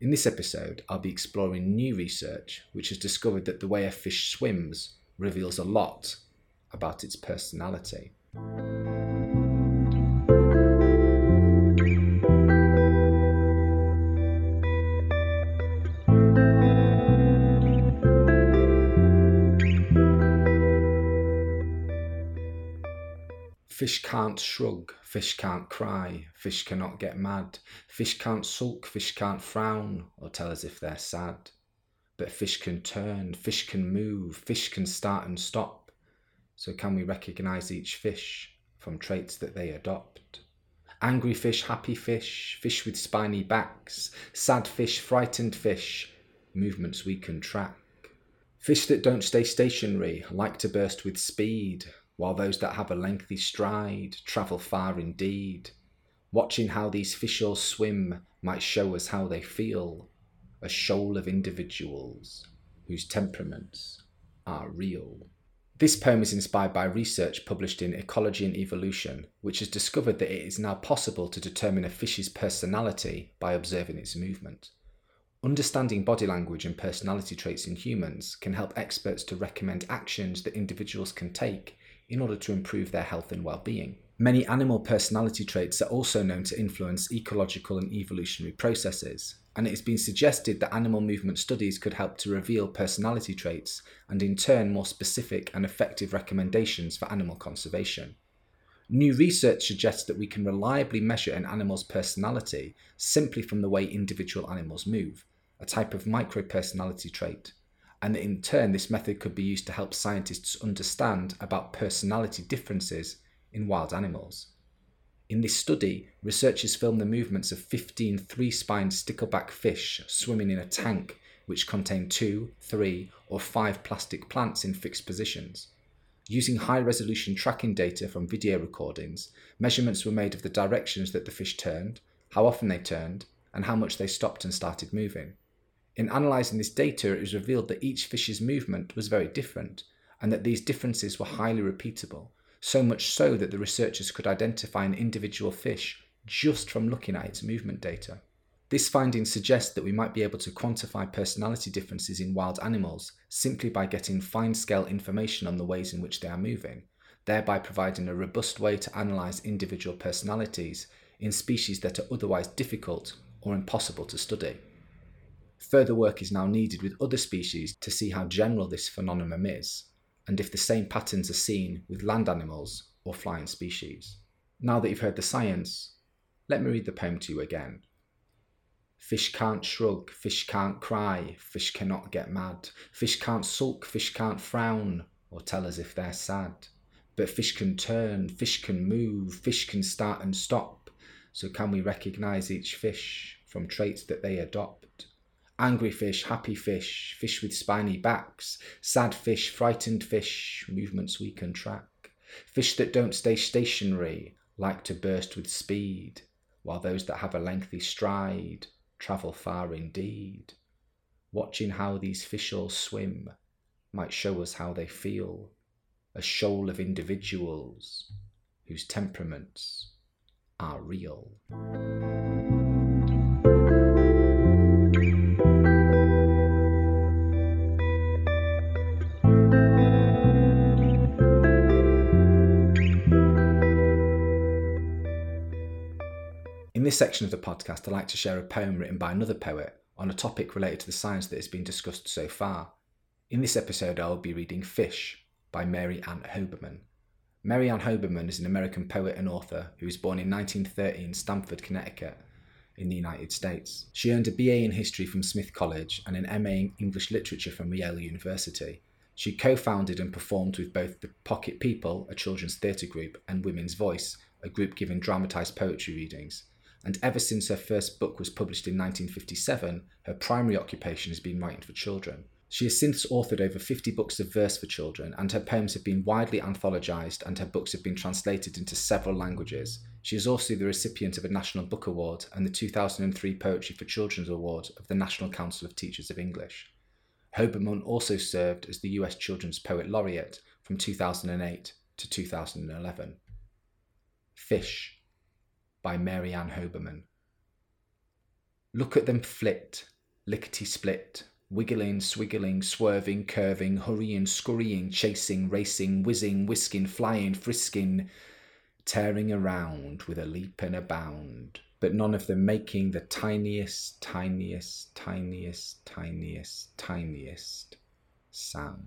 In this episode, I'll be exploring new research which has discovered that the way a fish swims reveals a lot about its personality. Fish can't shrug, fish can't cry, fish cannot get mad, fish can't sulk, fish can't frown, or tell us if they're sad. But fish can turn, fish can move, fish can start and stop. So can we recognise each fish from traits that they adopt? Angry fish, happy fish, fish with spiny backs, sad fish, frightened fish, movements we can track. Fish that don't stay stationary, like to burst with speed, while those that have a lengthy stride travel far indeed. Watching how these fish all swim might show us how they feel, a shoal of individuals whose temperaments are real. This poem is inspired by research published in Ecology and Evolution, which has discovered that it is now possible to determine a fish's personality by observing its movement. Understanding body language and personality traits in humans can help experts to recommend actions that individuals can take in order to improve their health and well-being. Many animal personality traits are also known to influence ecological and evolutionary processes, and it has been suggested that animal movement studies could help to reveal personality traits and in turn more specific and effective recommendations for animal conservation. New research suggests that we can reliably measure an animal's personality simply from the way individual animals move, a type of micropersonality trait, and that in turn, this method could be used to help scientists understand about personality differences in wild animals. In this study, researchers filmed the movements of 15 three spined stickleback fish swimming in a tank which contained two, three, or five plastic plants in fixed positions. Using high resolution tracking data from video recordings, measurements were made of the directions that the fish turned, how often they turned, and how much they stopped and started moving. In analysing this data, it was revealed that each fish's movement was very different, and that these differences were highly repeatable, so much so that the researchers could identify an individual fish just from looking at its movement data. This finding suggests that we might be able to quantify personality differences in wild animals simply by getting fine scale information on the ways in which they are moving, thereby providing a robust way to analyse individual personalities in species that are otherwise difficult or impossible to study. Further work is now needed with other species to see how general this phenomenon is, and if the same patterns are seen with land animals or flying species. Now that you've heard the science, let me read the poem to you again. Fish can't shrug, fish can't cry, fish cannot get mad, fish can't sulk, fish can't frown, or tell as if they're sad. But fish can turn, fish can move, fish can start and stop. So can we recognise each fish from traits that they adopt? Angry fish, happy fish, fish with spiny backs, sad fish, frightened fish, movements we can track, fish that don't stay stationary, like to burst with speed, while those that have a lengthy stride travel far indeed. Watching how these fish all swim might show us how they feel, a shoal of individuals whose temperaments are real. This section of the podcast, I like to share a poem written by another poet on a topic related to the science that has been discussed so far. In this episode, I will be reading Fish by Mary Ann Hoberman. Mary Ann Hoberman is an American poet and author who was born in 1930 in Stamford, Connecticut, in the United States. She earned a BA in history from Smith College and an MA in English literature from Yale University. She co founded and performed with both the Pocket People, a children's theatre group, and Women's Voice, a group giving dramatised poetry readings. And ever since her first book was published in 1957, her primary occupation has been writing for children. She has since authored over 50 books of verse for children, and her poems have been widely anthologized and her books have been translated into several languages. She is also the recipient of a National Book Award and the 2003 Poetry for Children's Award of the National Council of Teachers of English. Hoberman also served as the US Children's Poet Laureate from 2008 to 2011. Fish by Mary Ann Hoberman. Look at them flit, lickety split, wiggling, swiggling, swerving, curving, hurrying, scurrying, chasing, racing, whizzing, whisking, flying, frisking, tearing around with a leap and a bound, but none of them making the tiniest, tiniest, tiniest, tiniest, tiniest sound.